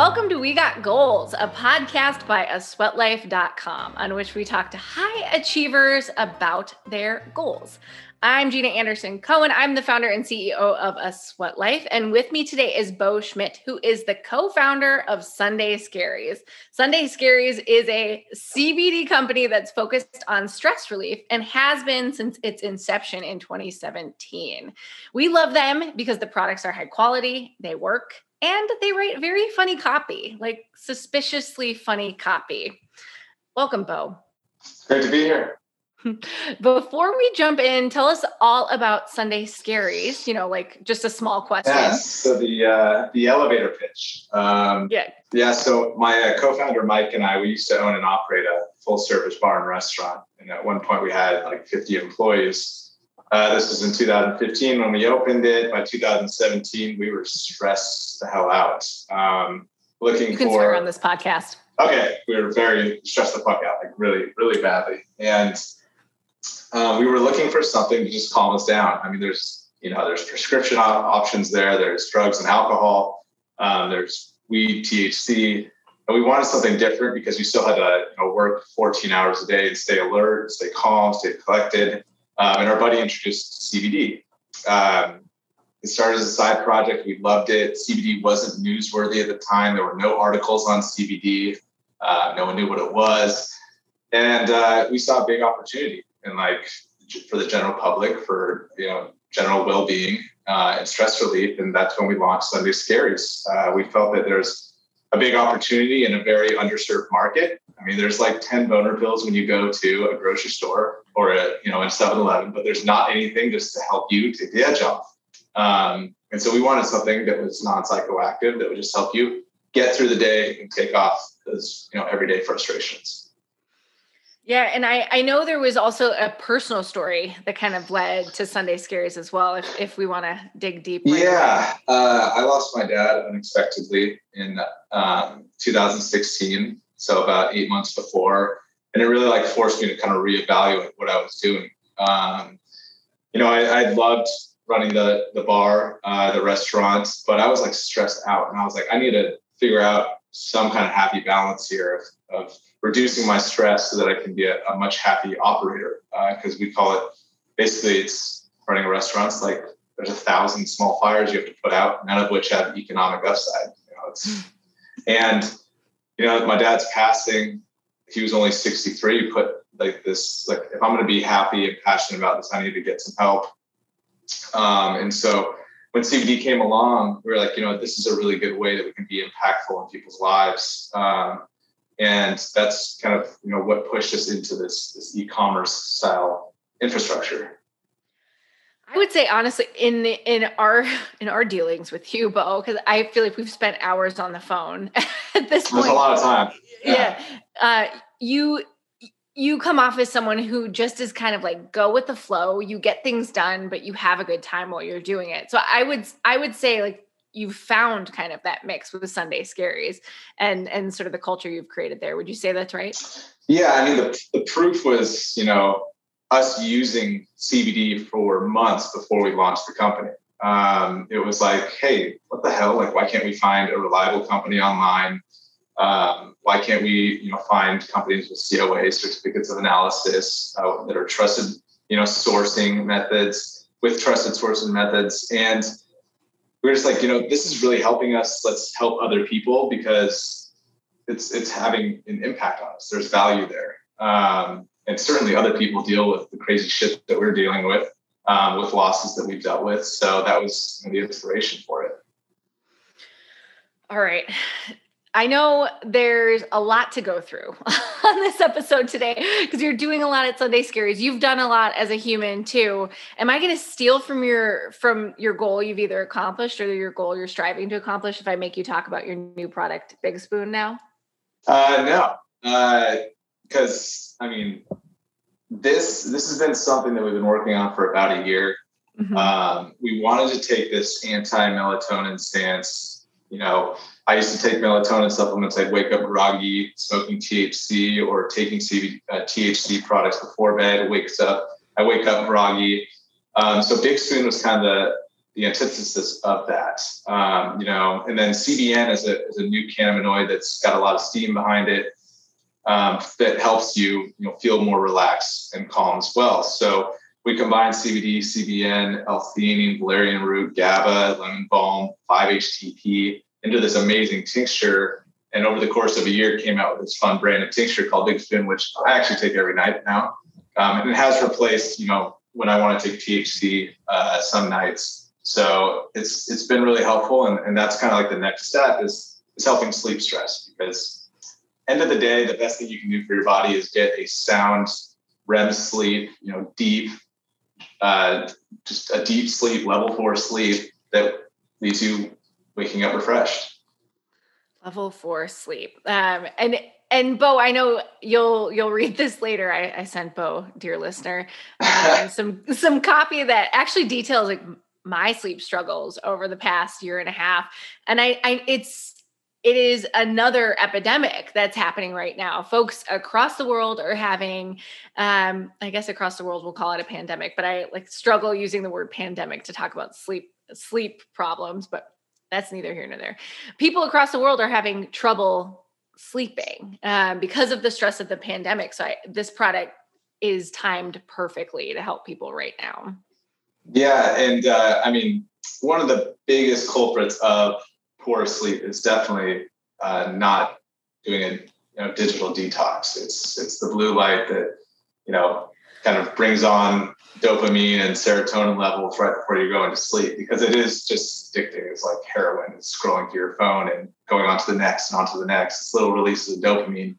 Welcome to We Got Goals, a podcast by asweatlife.com on which we talk to high achievers about their goals. I'm Jeana Anderson Cohen. I'm the founder and CEO of A Sweat Life. And with me today is Bo Schmidt, who is the co founder of Sunday Scaries. Sunday Scaries is a CBD company that's focused on stress relief and has been since its inception in 2017. We love them because the products are high quality, they work, and they write very funny copy, like suspiciously funny copy. Welcome, Bo. Great to be here. Before we jump in, tell us all about Sunday Scaries. You know, like just a small question. Yes. So the uh, the elevator pitch. Um, yeah. Yeah. So my uh, co-founder Mike and I, we used to own and operate a full service bar and restaurant, and at one point we had like 50 employees. Uh, this was in 2015 when we opened it. By 2017, we were stressed the hell out. Um, looking you can for swear on this podcast. Okay, we were very stressed the fuck out, like really, really badly, and uh, we were looking for something to just calm us down. I mean, there's you know there's prescription op- options there. There's drugs and alcohol. Um, there's weed, THC, and we wanted something different because we still had to you know, work 14 hours a day and stay alert, stay calm, stay collected. Um, and our buddy introduced CBD. Um, it started as a side project. We loved it. CBD wasn't newsworthy at the time. There were no articles on CBD. Uh, no one knew what it was, and uh, we saw a big opportunity and like for the general public for you know general well-being uh, and stress relief and that's when we launched sunday scaries uh, we felt that there's a big opportunity in a very underserved market. I mean there's like 10 boner pills when you go to a grocery store or a you know in 7-eleven but there's not anything just to help you take the edge off. Um, and so we wanted something that was non-psychoactive that would just help you get through the day and take off those you know everyday frustrations yeah, and I I know there was also a personal story that kind of led to Sunday Scaries as well. If if we want to dig deep. Right yeah, uh, I lost my dad unexpectedly in um, 2016, so about eight months before, and it really like forced me to kind of reevaluate what I was doing. Um, you know, I, I loved running the the bar, uh, the restaurants, but I was like stressed out, and I was like, I need to figure out some kind of happy balance here of, of reducing my stress so that I can be a, a much happy operator. Because uh, we call it basically it's running a restaurant. It's like there's a thousand small fires you have to put out, none of which have economic upside. You know, it's, and you know, my dad's passing. He was only 63. Put like this, like if I'm going to be happy and passionate about this, I need to get some help. Um, and so when CBD came along, we were like, you know, this is a really good way that we can be impactful in people's lives. Um, and that's kind of you know what pushed us into this this e-commerce style infrastructure. I would say honestly in the, in our in our dealings with you bo because i feel like we've spent hours on the phone at this point a lot of time. Yeah, yeah. Uh, you you come off as someone who just is kind of like go with the flow. You get things done but you have a good time while you're doing it. So i would i would say like you've found kind of that mix with Sunday Scaries and and sort of the culture you've created there. Would you say that's right? Yeah, I mean the the proof was you know us using CBD for months before we launched the company. Um, it was like, hey, what the hell? Like, why can't we find a reliable company online? Um, why can't we, you know, find companies with COA certificates of analysis uh, that are trusted, you know, sourcing methods with trusted sourcing methods and we are just like, you know, this is really helping us. Let's help other people because it's it's having an impact on us. There's value there, um, and certainly other people deal with the crazy shit that we're dealing with, um, with losses that we've dealt with. So that was the inspiration for it. All right. I know there's a lot to go through on this episode today because you're doing a lot at Sunday Scaries. You've done a lot as a human too. Am I going to steal from your from your goal you've either accomplished or your goal you're striving to accomplish if I make you talk about your new product, Big Spoon, now? Uh, no, because uh, I mean, this this has been something that we've been working on for about a year. Mm-hmm. Um, we wanted to take this anti melatonin stance, you know I used to take melatonin supplements. I'd wake up groggy, smoking THC or taking CB, uh, THC products before bed. Wakes up, I wake up groggy. Um, so Big Spoon was kind of the, the antithesis of that. Um, you know, and then CBN is a, is a new cannabinoid that's got a lot of steam behind it um, that helps you, you know, feel more relaxed and calm as well. So we combine CBD, CBN, L-theanine, valerian root, GABA, lemon balm, 5-HTP into this amazing tincture. And over the course of a year, came out with this fun brand of tincture called Big Spoon, which I actually take every night now. Um, and it has replaced, you know, when I want to take THC uh, some nights. So it's it's been really helpful, and, and that's kind of like the next step is is helping sleep stress because end of the day, the best thing you can do for your body is get a sound REM sleep, you know, deep, uh, just a deep sleep, level four sleep that leaves you waking up refreshed. Level four sleep. Um, and and Bo, I know you'll you'll read this later. I, I sent Bo, dear listener, um, some some copy that actually details like my sleep struggles over the past year and a half. And I, I it's it is another epidemic that's happening right now. Folks across the world are having, um, I guess across the world we'll call it a pandemic, but I like struggle using the word pandemic to talk about sleep sleep problems, but that's neither here nor there. People across the world are having trouble sleeping um, because of the stress of the pandemic. So I, this product is timed perfectly to help people right now. Yeah, and uh, I mean, one of the biggest culprits of poor sleep is definitely uh, not doing a you know, digital detox. It's it's the blue light that you know kind of brings on dopamine and serotonin levels right before you go into sleep because it is just addicting. It's like heroin. It's scrolling through your phone and going on to the next and on to the next. It's little releases of dopamine.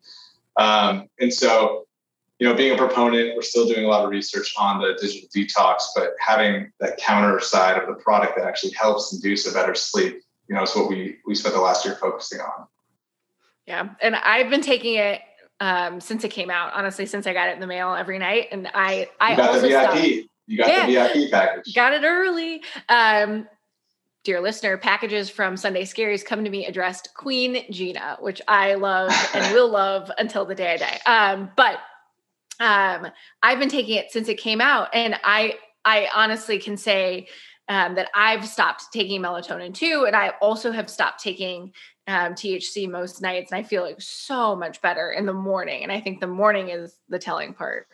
Um, and so, you know, being a proponent, we're still doing a lot of research on the digital detox, but having that counter side of the product that actually helps induce a better sleep you know, is what we we spent the last year focusing on. Yeah, and I've been taking it um, since it came out. Honestly, since I got it in the mail every night, and I I also the VIP. Stopped. You got yeah, the VIP package. Got it early. Um, dear listener, packages from Sunday Scaries come to me addressed Queen Jeana, which I love and will love until the day I die. Um, but um, I've been taking it since it came out, and I I honestly can say um, that I've stopped taking melatonin too. And I also have stopped taking um, THC most nights. And I feel like so much better in the morning. And I think the morning is the telling part.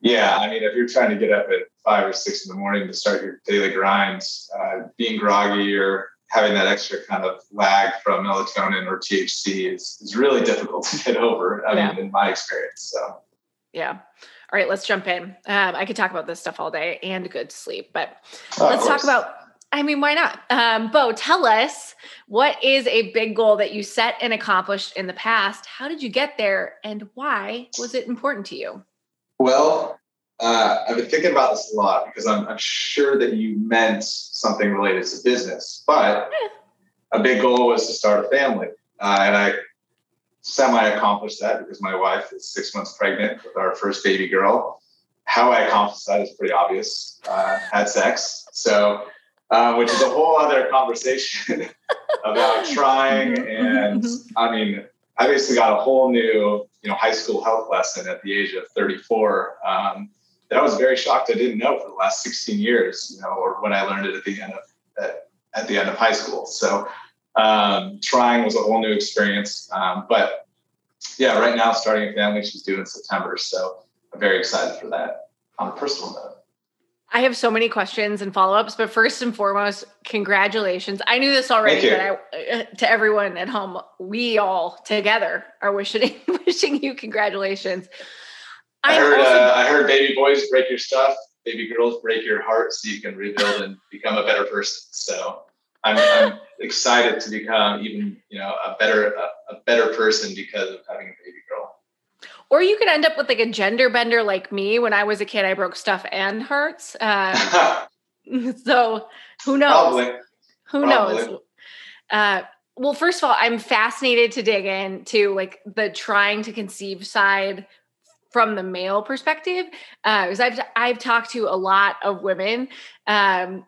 Yeah. I mean, if you're trying to get up at five or six in the morning to start your daily grinds, uh, being groggy or having that extra kind of lag from melatonin or THC is, is really difficult to get over. I yeah. mean, in my experience. So, yeah. All right, let's jump in. Um, I could talk about this stuff all day and good sleep, but oh, let's talk about. I mean, why not? Um, Bo, tell us what is a big goal that you set and accomplished in the past? How did you get there, and why was it important to you? Well, uh, I've been thinking about this a lot because I'm, I'm, sure that you meant something related to business, but yeah. a big goal was to start a family, uh, and I semi accomplished that because my wife is six months pregnant with our first baby girl. How I accomplished that is pretty obvious. Uh, had sex. So, uh, which is a whole other conversation about trying. And I mean, I basically got a whole new, you know, high school health lesson at the age of 34. Um, that I was very shocked I didn't know for the last 16 years, you know, or when I learned it at the end of at, at the end of high school. So um, trying was a whole new experience. Um, but yeah, right now starting a family, she's due in September. So I'm very excited for that on a personal note. I have so many questions and follow ups, but first and foremost, congratulations. I knew this already, but I, uh, to everyone at home, we all together are wishing wishing you congratulations. I, I heard also, uh, I heard baby boys break your stuff, baby girls break your heart, so you can rebuild and become a better person. So I'm, I'm excited to become even you know a better a, a, better person because of having a baby girl. Or you could end up with like a gender bender like me. When I was a kid, I broke stuff and hearts. Um, so who knows? Probably. Who Probably. knows? Uh, well, first of all, I'm fascinated to dig into like the trying to conceive side from the male perspective, because uh, I've I've talked to a lot of women um,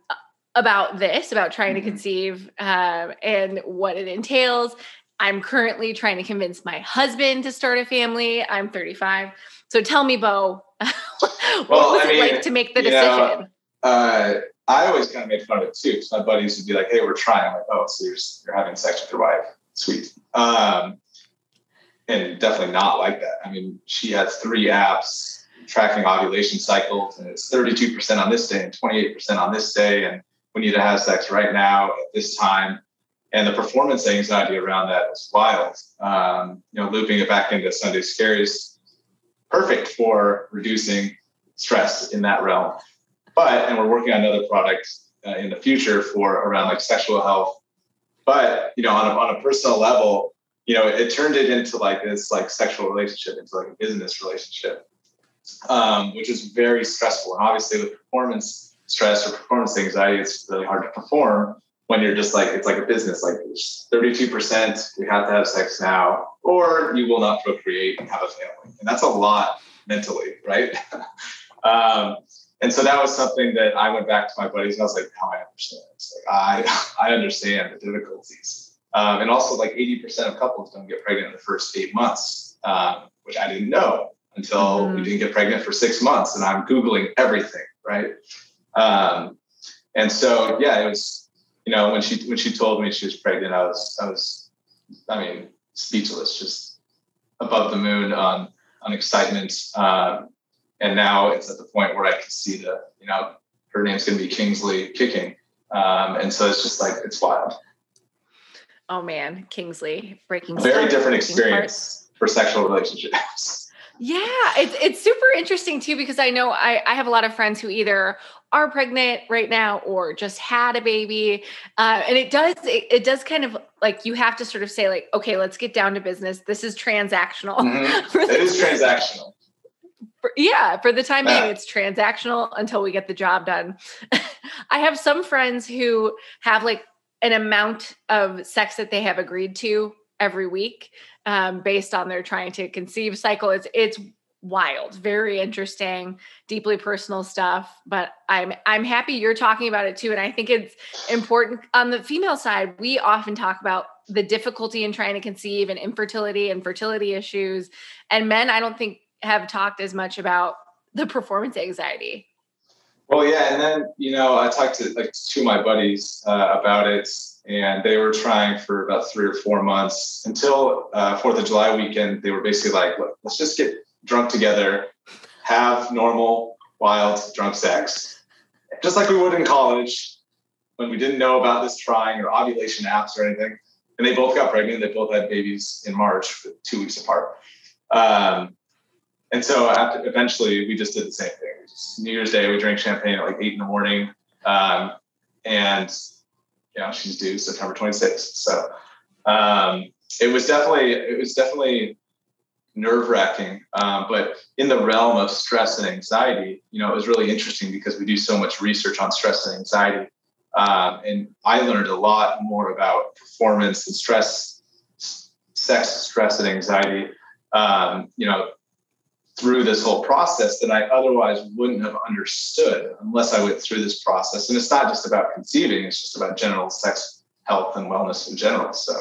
about this, about trying mm-hmm. to conceive um, and what it entails. I'm currently trying to convince my husband to start a family. I'm 35. So tell me, Bo, what well, was I it mean, like to make the decision? Know, uh, I always kind of made fun of it too, because my buddies would be like, "Hey, we're trying." I'm like, "Oh, so you're, you're having sex with your wife? Sweet." Um, and definitely not like that. I mean, she has three apps tracking ovulation cycles, and it's 32% on this day and 28% on this day, and we need to have sex right now at this time. And the performance anxiety around that was wild. Um, you know, looping it back into Sunday Scaries, perfect for reducing stress in that realm. But, and we're working on another product uh, in the future for around like sexual health. But, you know, on a, on a personal level, you know, it turned it into like this like sexual relationship, into like a business relationship, um, which is very stressful. And obviously, with performance stress or performance anxiety, it's really hard to perform when you're just like it's like a business. Like 32 percent, we have to have sex now, or you will not procreate and have a family, and that's a lot mentally, right? um, and so that was something that I went back to my buddies and I was like, "Now I understand." It's like I I understand the difficulties um, and also, like 80% of couples don't get pregnant in the first eight months, um, which I didn't know until mm-hmm. we didn't get pregnant for six months. And I'm Googling everything, right? Um, and so, yeah, it was, you know, when she when she told me she was pregnant, I was, I was, I mean, speechless, just above the moon on on excitement. Um, and now it's at the point where I can see the, you know, her name's going to be Kingsley Kicking. Um, and so it's just like, it's wild. Oh man, Kingsley breaking. Very different experience for sexual relationships. Yeah, it's it's super interesting too because I know I I have a lot of friends who either are pregnant right now or just had a baby, uh, and it does it, it, does kind of like you have to sort of say like okay let's get down to business. This is transactional. Mm-hmm. it is transactional. For, yeah, for the time being, yeah. it's transactional until we get the job done. I have some friends who have like an amount of sex that they have agreed to every week um, based on their trying to conceive cycle. It's it's wild, very interesting, deeply personal stuff. But I'm I'm happy you're talking about it too, and I think it's important on the female side. We often talk about the difficulty in trying to conceive and infertility and fertility issues, and men I don't think have talked as much about the performance anxiety well, yeah, and then you know I talked to like two of my buddies uh, about it, and they were trying for about three or four months until uh, Fourth of July weekend. They were basically like, Look, let's just get drunk together, have normal, wild, drunk sex, just like we would in college when we didn't know about this trying or ovulation apps or anything. And they both got pregnant. They both had babies in March, two weeks apart. Um, and so after, eventually we just did the same thing. New Year's Day, we drank champagne at like eight in the morning. Um, and, you know, she's due September 26th. So um, it was definitely, it was definitely nerve wracking. Um, but in the realm of stress and anxiety, you know, it was really interesting because we do so much research on stress and anxiety. Um, and I learned a lot more about performance and stress, sex, stress, and anxiety. Um, you know, through this whole process that I otherwise wouldn't have understood unless I went through this process. And it's not just about conceiving, it's just about general sex health and wellness in general. So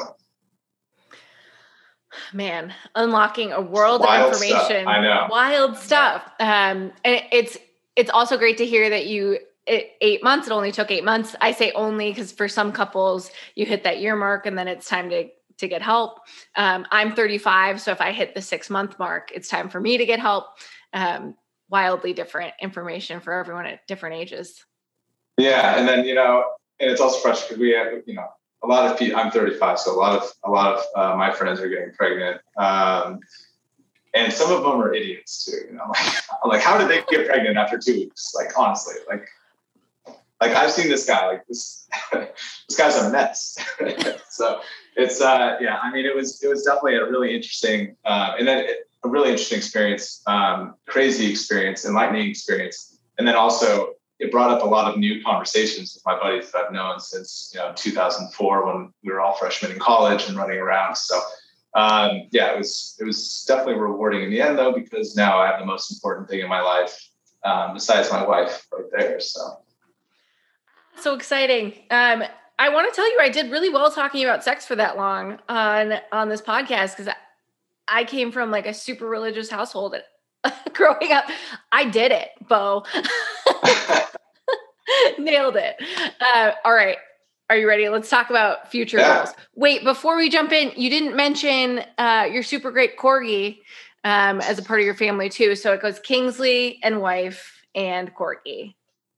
man, unlocking a world wild of information. Stuff. I know. Wild stuff. Um, and it's it's also great to hear that you it, eight months. It only took eight months. I say only because for some couples, you hit that year mark and then it's time to to get help. Um, I'm 35, so if I hit the six month mark, it's time for me to get help. Um, wildly different information for everyone at different ages. Yeah, and then you know, and it's also fresh because we have you know a lot of people. I'm 35, so a lot of a lot of uh, my friends are getting pregnant. Um, and some of them are idiots too. You know, like, like how did they get pregnant after two weeks? Like honestly, like like I've seen this guy. Like this, this guy's a mess. so it's uh yeah i mean it was it was definitely a really interesting uh, and then a really interesting experience um, crazy experience enlightening experience and then also it brought up a lot of new conversations with my buddies that i've known since you know 2004 when we were all freshmen in college and running around so um, yeah it was it was definitely rewarding in the end though because now i have the most important thing in my life um, besides my wife right there so so exciting um, I want to tell you, I did really well talking about sex for that long on on this podcast because I came from like a super religious household and growing up. I did it, Bo. Nailed it. Uh, all right. Are you ready? Let's talk about future yeah. goals. Wait, before we jump in, you didn't mention uh, your super great corgi um, as a part of your family too. So it goes Kingsley and wife and corgi.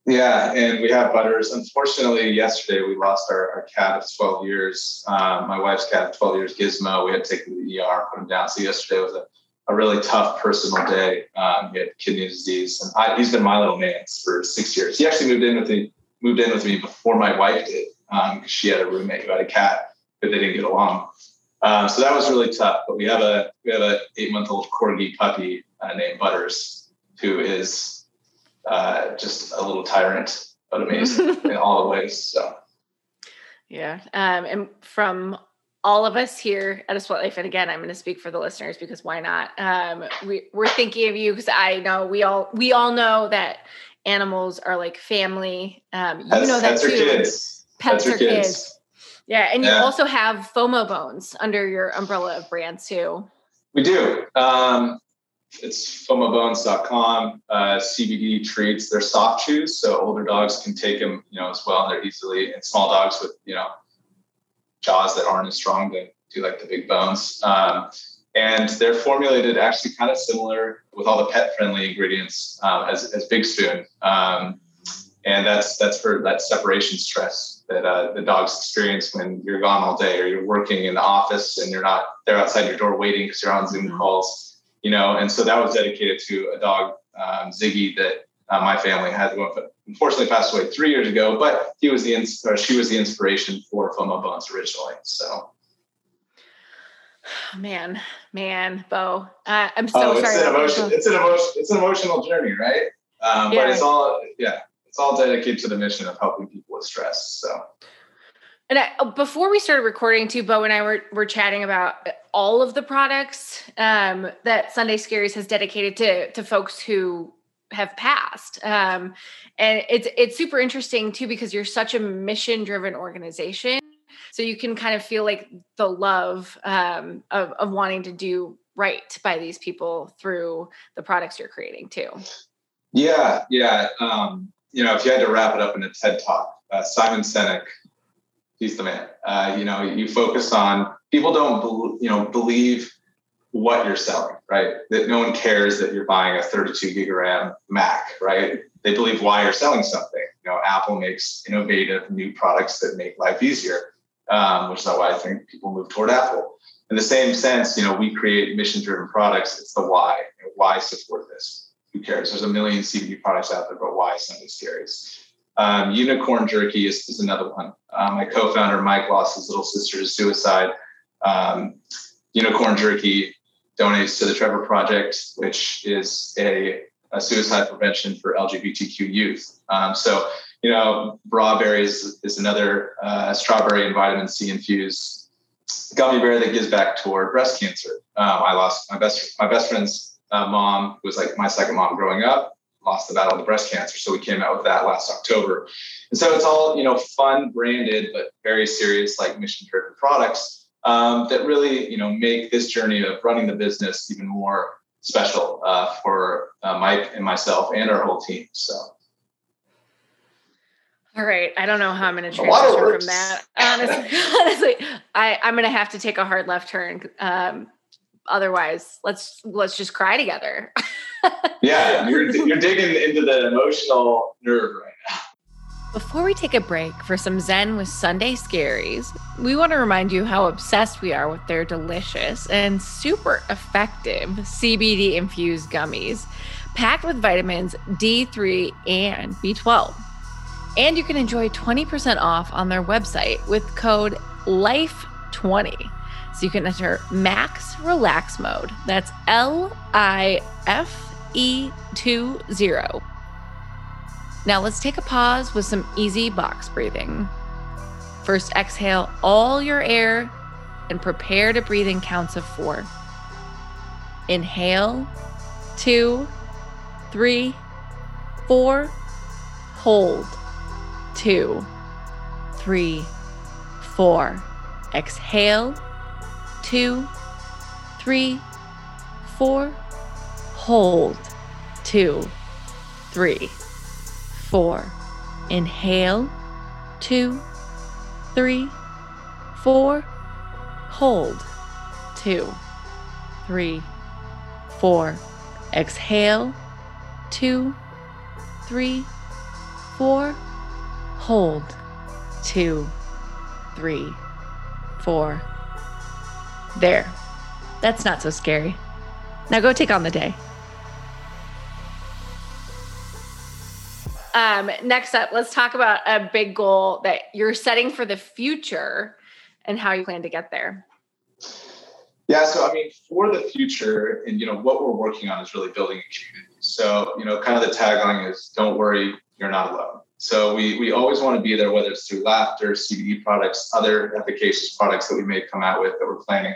Yeah, and we have Butters. Unfortunately, yesterday we lost our, our cat of 12 years. Um, my wife's cat of 12 years, Gizmo. We had to take him to the ER, put him down. So yesterday was a, a really tough personal day. Um, he had kidney disease, and I, he's been my little man for six years. He actually moved in with me moved in with me before my wife did um, she had a roommate who had a cat, but they didn't get along. Um, so that was really tough. But we have a we have a eight month old corgi puppy uh, named Butters, who is uh, just a little tyrant, but amazing in all the ways. So, yeah. Um, and from all of us here at a sweat life and again i'm going to speak for the listeners because why not um, we, we're thinking of you because i know we all we all know that animals are like family um, you know that too kids. pets are kids. kids. yeah and yeah. you also have fomo bones under your umbrella of brands too we do um, it's fomobones.com. Uh, CBD treats. They're soft chews, so older dogs can take them, you know, as well. And they're easily, and small dogs with, you know, jaws that aren't as strong, they do like the big bones. Um, and they're formulated actually kind of similar with all the pet friendly ingredients um, as, as Big Spoon. Um, and that's that's for that separation stress that uh, the dogs experience when you're gone all day or you're working in the office and you're not there outside your door waiting because you're on Zoom mm-hmm. calls you know, and so that was dedicated to a dog, um, Ziggy, that uh, my family had. Unfortunately, passed away three years ago, but he was the ins- or she was the inspiration for Fomo Bones originally. So. Man, man, Bo, uh, I'm so oh, it's sorry. An emotion, it's an emotion. It's an emotional journey, right? Um, yeah. But it's all, yeah, it's all dedicated to the mission of helping people with stress. So. And I, before we started recording, too, Bo and I were were chatting about all of the products um, that Sunday Scaries has dedicated to to folks who have passed. Um, and it's it's super interesting too because you're such a mission driven organization, so you can kind of feel like the love um, of of wanting to do right by these people through the products you're creating too. Yeah, yeah. Um, you know, if you had to wrap it up in a TED talk, uh, Simon Sinek he's the man. Uh, you know, you focus on people don't you know believe what you're selling, right? That no one cares that you're buying a 32 gig RAM Mac, right? They believe why you're selling something. You know, Apple makes innovative new products that make life easier, um, which is why I think people move toward Apple. In the same sense, you know, we create mission-driven products. It's the why. You know, why support this? Who cares? There's a million CBD products out there, but why Sunday Scaries? Um, unicorn jerky is, is another one. Uh, my co-founder Mike lost his little sister to suicide. Um, unicorn jerky donates to the Trevor Project, which is a, a suicide prevention for LGBTQ youth. Um, so, you know, Brawberries is another uh, strawberry and vitamin C infused gummy bear that gives back toward breast cancer. I lost my best my best friend's uh, mom, who was like my second mom growing up lost the battle of breast cancer. So we came out with that last October. And so it's all, you know, fun, branded, but very serious, like mission driven products um, that really, you know, make this journey of running the business even more special uh, for uh, Mike and myself and our whole team. So. All right. I don't know how I'm going to transition from that. Honestly, honestly, I, I'm going to have to take a hard left turn. Um, otherwise, let's let's just cry together. yeah, you're, you're digging into the emotional nerve right now. Before we take a break for some Zen with Sunday Scaries, we want to remind you how obsessed we are with their delicious and super effective CBD infused gummies packed with vitamins D3 and B12. And you can enjoy 20% off on their website with code LIFE20. So you can enter max relax mode. That's L I F E20. Now let's take a pause with some easy box breathing. First, exhale all your air and prepare to breathe in counts of four. Inhale, two, three, four. Hold, two, three, four. Exhale, two, three, four hold, two, three, four. Inhale, two, three, four. Hold, two, three, four. Exhale, two, three, four. Hold, two, three, four. There. That's not so scary. Now go take on the day. Um, next up, let's talk about a big goal that you're setting for the future and how you plan to get there. Yeah, so I mean, for the future, and you know, what we're working on is really building a community. So, you know, kind of the tagline is "Don't worry, you're not alone." So we we always want to be there, whether it's through laughter, CBD products, other efficacious products that we may come out with that we're planning.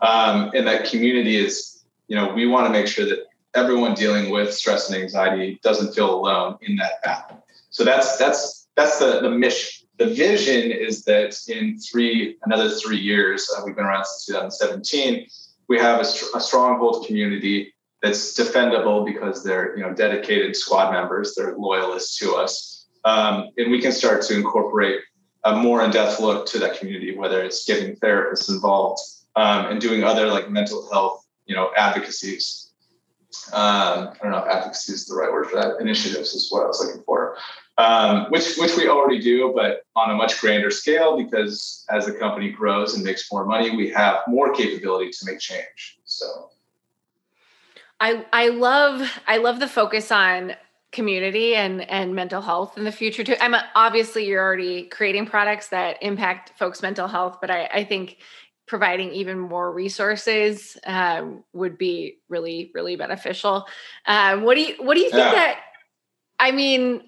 Um, and that community is, you know, we want to make sure that everyone dealing with stress and anxiety doesn't feel alone in that battle. So that's that's that's the the mission. The vision is that in three another three years, uh, we've been around since 2017. We have a, a stronghold community that's defendable because they're you know dedicated squad members, they're loyalists to us, um, and we can start to incorporate a more in-depth look to that community, whether it's getting therapists involved um, and doing other like mental health you know advocacies um, I don't know if advocacy is the right word for that. Initiatives is what I was looking for, um, which which we already do, but on a much grander scale because as the company grows and makes more money, we have more capability to make change. So, I I love I love the focus on community and and mental health in the future too. I'm obviously you're already creating products that impact folks' mental health, but I, I think providing even more resources um, would be really really beneficial. Um, what do you what do you think yeah. that i mean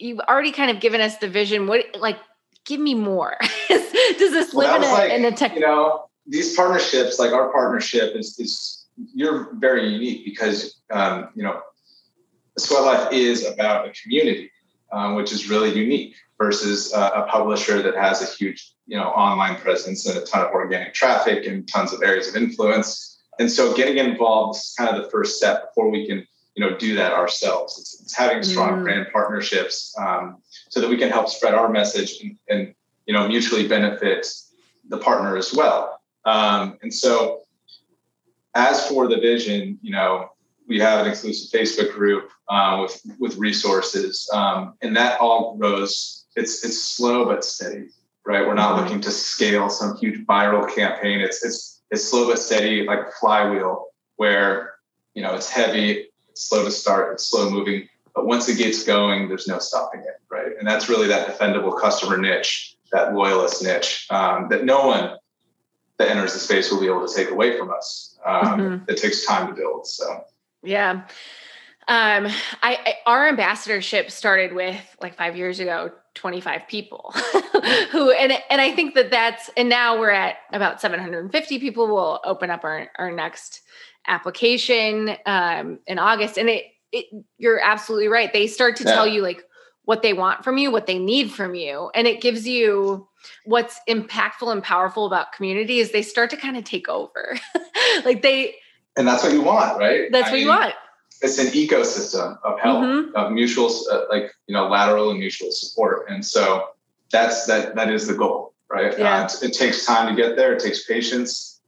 you've already kind of given us the vision. What like give me more. Does this well, live in a, like, in a tech you know these partnerships like our partnership is is you're very unique because um, you know sweat life is about a community um, which is really unique versus uh, a publisher that has a huge you know online presence and a ton of organic traffic and tons of areas of influence. And so getting involved is kind of the first step before we can you know do that ourselves. It's, it's having strong mm. brand partnerships um, so that we can help spread our message and, and, you know mutually benefit the partner as well. Um, and so as for the vision you know we have an exclusive facebook group uh, with with resources um, and that all grows it's it's slow but steady, right? We're not mm-hmm. looking to scale some huge viral campaign. It's it's it's slow but steady, like a flywheel, where you know it's heavy, it's slow to start, it's slow moving, but once it gets going, there's no stopping it, right? And that's really that defendable customer niche, that loyalist niche, um, that no one that enters the space will be able to take away from us. Um, mm-hmm. It takes time to build. So yeah. Um, I, I, our ambassadorship started with like five years ago 25 people who and and I think that that's and now we're at about 750 people We'll open up our our next application um in August. And it, it you're absolutely right. They start to yeah. tell you like what they want from you what they need from you. And it gives you what's impactful and powerful about community is they start to kind of take over. Like they and that's what you want right? That's I what mean, you want it's an ecosystem of help mm-hmm. of mutual uh, like you know lateral and mutual support. And so that's that that is the goal right? Yeah. Uh, it takes time to get there. It takes patience.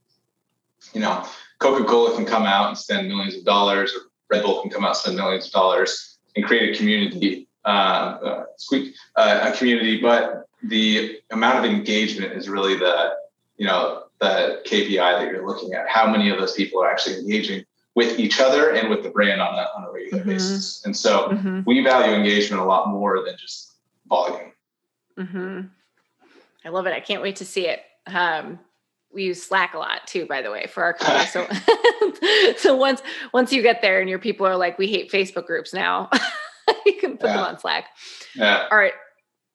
You know coca-cola can come out and spend millions of dollars or red bull can come out and spend millions of dollars and create a community uh, uh, squeak, uh, a community. But the amount of engagement is really the you know the kpi that you're looking at. How many of those people are actually engaging with each other and with the brand on a, on a regular mm-hmm. basis. And so mm-hmm. we value engagement a lot more than just volume. Mm-hmm. I love it. I can't wait to see it. Um, we use Slack a lot too, by the way, for our company. So, so once once you get there and your people are like, we hate Facebook groups now, you can put yeah. them on Slack. Yeah. All right.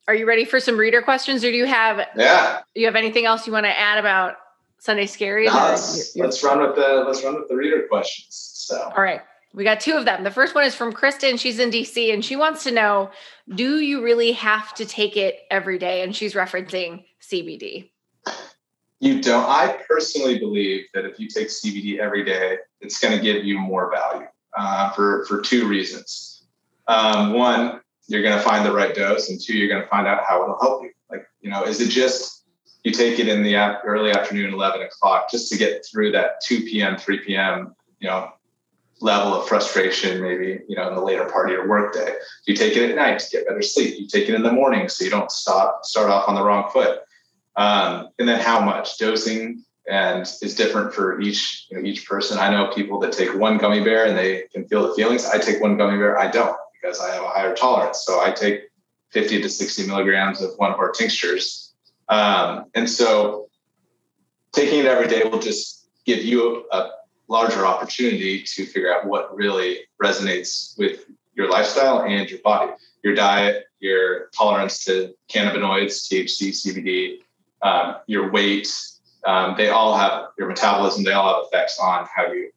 Are you ready for some reader questions, or do you have? Yeah. Do you have anything else you want to add about Sunday Scary? No, let's, let's run with the let's run with the reader questions. So all right. We got two of them. The first one is from Kristen. She's in DC and she wants to know Do you really have to take it every day? And she's referencing CBD. You don't. I personally believe that if you take CBD every day, it's going to give you more value uh, for, for two reasons. Um, one, you're going to find the right dose, and two, you're going to find out how it'll help you. Like, you know, is it just you take it in the early afternoon, 11 o'clock, just to get through that 2 p.m., 3 p.m., you know, level of frustration, maybe, you know, in the later part of your workday. You take it at night to get better sleep. You take it in the morning so you don't stop, start off on the wrong foot. Um, and then how much dosing and is different for each you know, each person. I know people that take one gummy bear and they can feel the feelings. I take one gummy bear, I don't because I have a higher tolerance. So I take 50 to 60 milligrams of one of our tinctures. Um, and so taking it every day will just give you a, a larger opportunity to figure out what really resonates with your lifestyle and your body, your diet, your tolerance to cannabinoids, THC, CBD, um, your weight. Um, they all have your metabolism. They all have effects on how you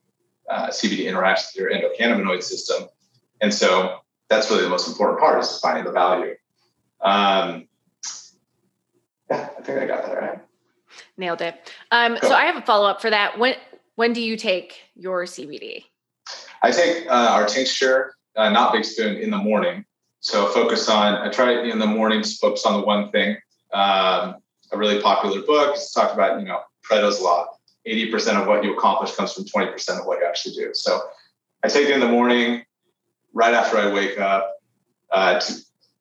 uh, CBD interacts with your endocannabinoid system. And so that's really the most important part is finding the value. Um, yeah, I think I got that right. Nailed it. Um, so I have a follow up for that. When when do you take your CBD? I take uh, our tincture, uh, not Big Spoon, in the morning. So focus on. I try in the mornings. Focus on the one thing. Um, a really popular book. It's talked about, you know, Pareto's law. 80% of what you accomplish comes from 20% of what you actually do. So I take it in the morning, right after I wake up, uh, to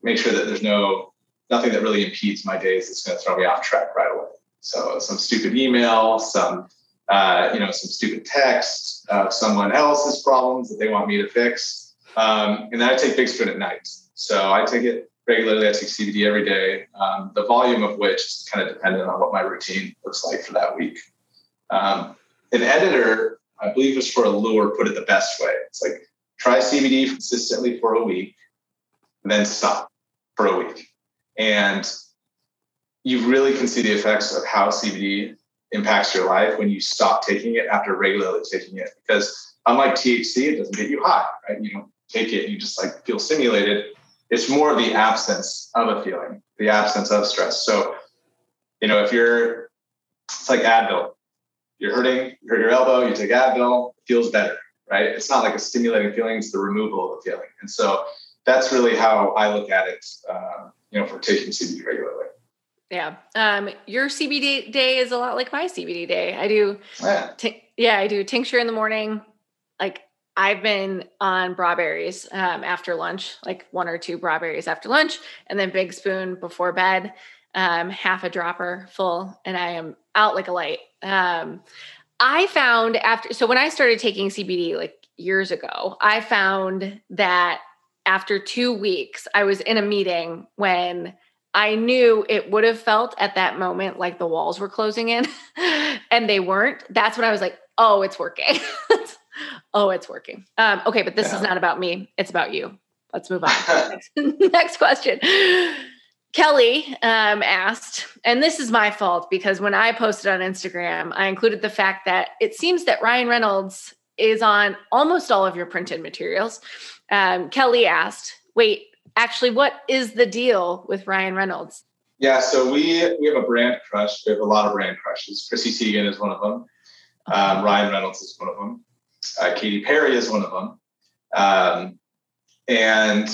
make sure that there's no nothing that really impedes my days that's going to throw me off track right away. So some stupid email, some uh, you know, some stupid text someone else's problems that they want me to fix, um, and then I take Big Spoon at night. So I take it regularly. I take CBD every day, um, the volume of which is kind of dependent on what my routine looks like for that week. Um, an editor, I believe, was for Allure put it the best way. It's like try CBD consistently for a week, and then stop for a week. And you really can see the effects of how CBD impacts your life when you stop taking it after regularly taking it. Because unlike THC, it doesn't get you high, right? You don't take it, you just like feel stimulated it's more the absence of a feeling, the absence of stress. So, you know, if you're, it's like Advil. You're hurting, you hurt your elbow, you take Advil, it feels better, right? It's not like a stimulating feeling; it's the removal of a feeling. And so, that's really how I look at it. Uh, you know, for taking CBD regularly. Yeah. Um, your CBD day is a lot like my CBD day. I do. Yeah. T- yeah, I do tincture in the morning, like I've been on Brawberries um, after lunch, like one or two Brawberries after lunch, and then Big Spoon before bed, um, half a dropper full, and I am out like a light. Um, I found after, so when I started taking CBD like years ago, I found that after two weeks, I was in a meeting when I knew it would have felt at that moment like the walls were closing in and they weren't. That's when I was like, oh, it's working. oh, it's working. Um, okay, but this yeah. is not about me. It's about you. Let's move on. next, next question. Kelly um, asked, and this is my fault because when I posted on Instagram, I included the fact that it seems that Ryan Reynolds is on almost all of your printed materials. Um, Kelly asked, wait, actually, what is the deal with Ryan Reynolds? Yeah, so we we have a brand crush. We have a lot of brand crushes. Chrissy Teigen is one of them. Um, Ryan Reynolds is one of them. Uh, Katy Perry is one of them. Um, and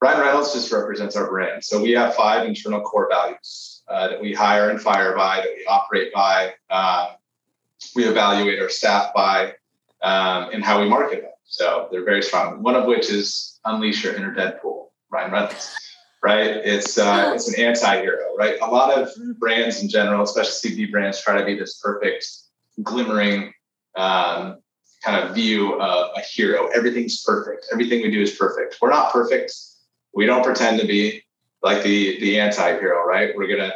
Ryan Reynolds just represents our brand. So we have five internal core values uh, that we hire and fire by, that we operate by, uh, we evaluate our staff by, um, and how we market them. So they're very strong. One of which is unleash your inner Deadpool, Ryan Reynolds. Right? It's uh, it's an anti-hero, right? A lot of brands in general, especially CBD brands, try to be this perfect, glimmering, um, kind of view of a hero. Everything's perfect. Everything we do is perfect. We're not perfect. We don't pretend to be like the the anti-hero, right? We're gonna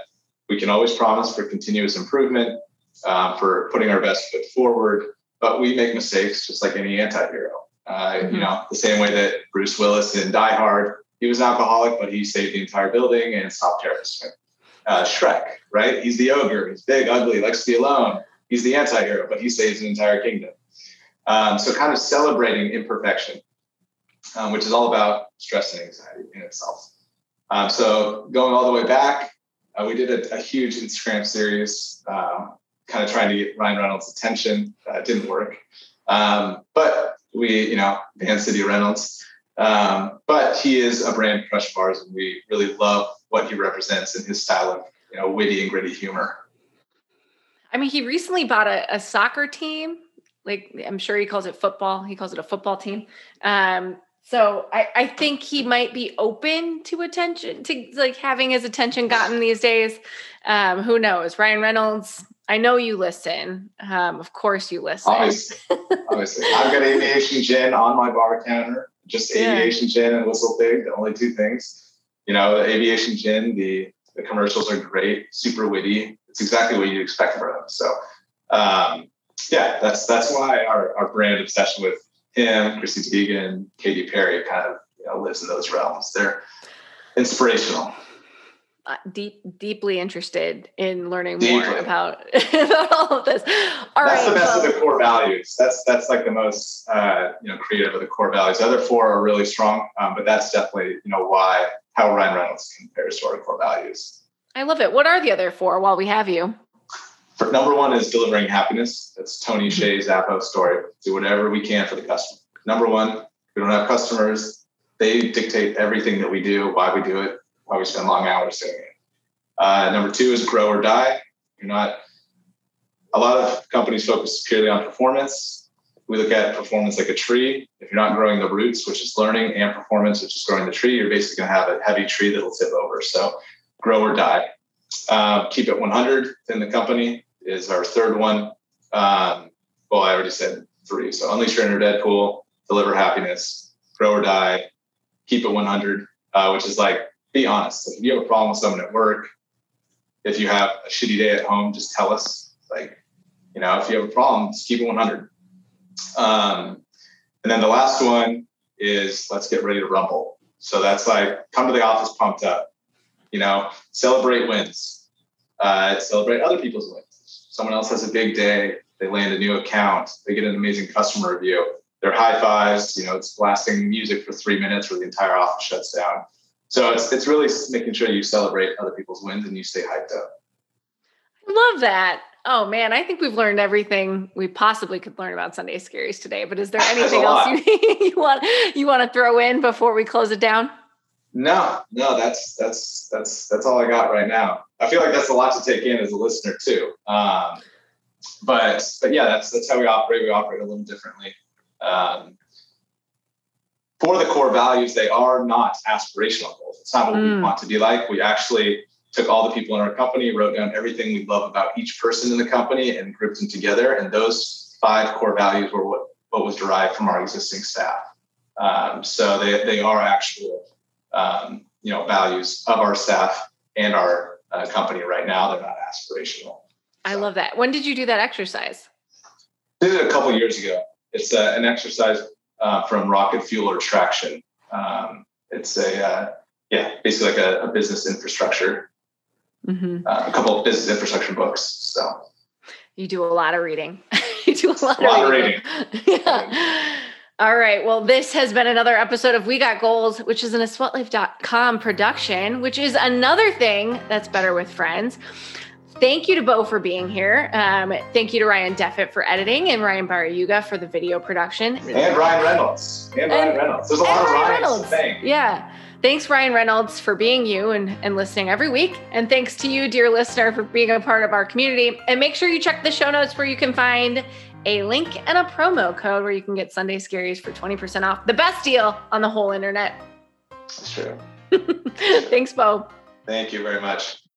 we can always promise for continuous improvement, uh, for putting our best foot forward, but we make mistakes just like any anti-hero. Uh, mm-hmm. You know, the same way that Bruce Willis in Die Hard, he was an alcoholic, but he saved the entire building and stopped terrorists. Uh, Shrek, right? He's the ogre. He's big, ugly, likes to be alone. He's the anti-hero, but he saves an entire kingdom. Um, so kind of celebrating imperfection, um, which is all about stress and anxiety in itself. Um, so going all the way back, uh, we did a, a, huge Instagram series, um, kind of trying to get Ryan Reynolds' attention. Uh, didn't work, um, but we, you know, Vancity Reynolds. Um, but he is a brand crush of ours, and we really love what he represents in his style of you know witty and gritty humor. I mean, he recently bought a, a soccer team. Like I'm sure he calls it football. He calls it a football team. Um, so I, I think he might be open to attention to like having his attention gotten these days. Um, who knows? Ryan Reynolds, I know you listen. Um, of course you listen. Obviously, obviously. I've got aviation gin on my bar counter. Just yeah. aviation gin and whistle pig, the only two things. You know, the aviation gin, the the commercials are great, super witty. It's exactly what you'd expect from them. So um, yeah, that's that's why our, our brand obsession with him, Chrissy Teigen, Katy Perry kind of you know, lives in those realms. They're inspirational. Uh, deep, deeply interested in learning deeply. more about, about all of this. All that's right, the best well, of the core values. That's that's like the most uh, you know creative of the core values. The other four are really strong, um, but that's definitely you know why how Ryan Reynolds compares to our core values. I love it. What are the other four? While we have you, for, number one is delivering happiness. That's Tony mm-hmm. Story. Do whatever we can for the customer. Number one, we don't have customers. They dictate everything that we do, why we do it, why we spend long hours doing it. Uh, number two is grow or die. You're not. A lot of companies focus purely on performance. We look at performance like a tree. If you're not growing the roots, which is learning, and performance, which is growing the tree, you're basically going to have a heavy tree that'll tip over. So, grow or die. Uh, keep it 100 in the company is our third one. Um, well, I already said three. So unleash your inner Deadpool, deliver happiness, grow or die, keep it 100, uh, which is like be honest. Like if you have a problem with someone at work, if you have a shitty day at home, just tell us. Like, you know, if you have a problem, just keep it 100. Um, and then the last one is let's get ready to rumble. So that's like come to the office pumped up, you know, celebrate wins, uh, celebrate other people's wins someone else has a big day, they land a new account, they get an amazing customer review. They're high fives, you know, it's blasting music for three minutes where the entire office shuts down. So it's it's really making sure you celebrate other people's wins and you stay hyped up. I love that. Oh man, I think we've learned everything we possibly could learn about Sunday Scaries today. But is there anything else you, you want you want to throw in before we close it down? No, no, that's that's that's that's all I got right now. I feel like that's a lot to take in as a listener too. Um, but but yeah, that's that's how we operate. We operate a little differently. Um, for the core values, they are not aspirational goals. It's not what mm. we want to be like. We actually took all the people in our company, wrote down everything we love about each person in the company, and grouped them together. And those five core values were what what was derived from our existing staff. Um, so they they are actual um, you know values of our staff and our uh, company right now. They're not aspirational. I love that. When did you do that exercise? I did it a couple years ago. It's uh, an exercise uh, from Rocket Fuel or Traction. Um, it's a uh, yeah, basically like a, a business infrastructure. Mm-hmm. Uh, a couple of business infrastructure books. So you do a lot of reading. you do a lot, a lot of reading. reading. yeah. All right. Well, this has been another episode of We Got Goals, which is an asweatlife.com production, which is another thing that's better with friends. Thank you to Bo for being here. Um, thank you to Ryan Deffett for editing and Ryan Barayuga for the video production. And Ryan Reynolds. And, and Ryan Reynolds. There's a lot of Ryan Reynolds. Yeah. Thanks, Ryan Reynolds, for being you and, and listening every week. And thanks to you, dear listener, for being a part of our community. And make sure you check the show notes where you can find a link and a promo code where you can get Sunday Scaries for 20% off. The best deal on the whole internet. That's true. Thanks, Bo. Thank you very much.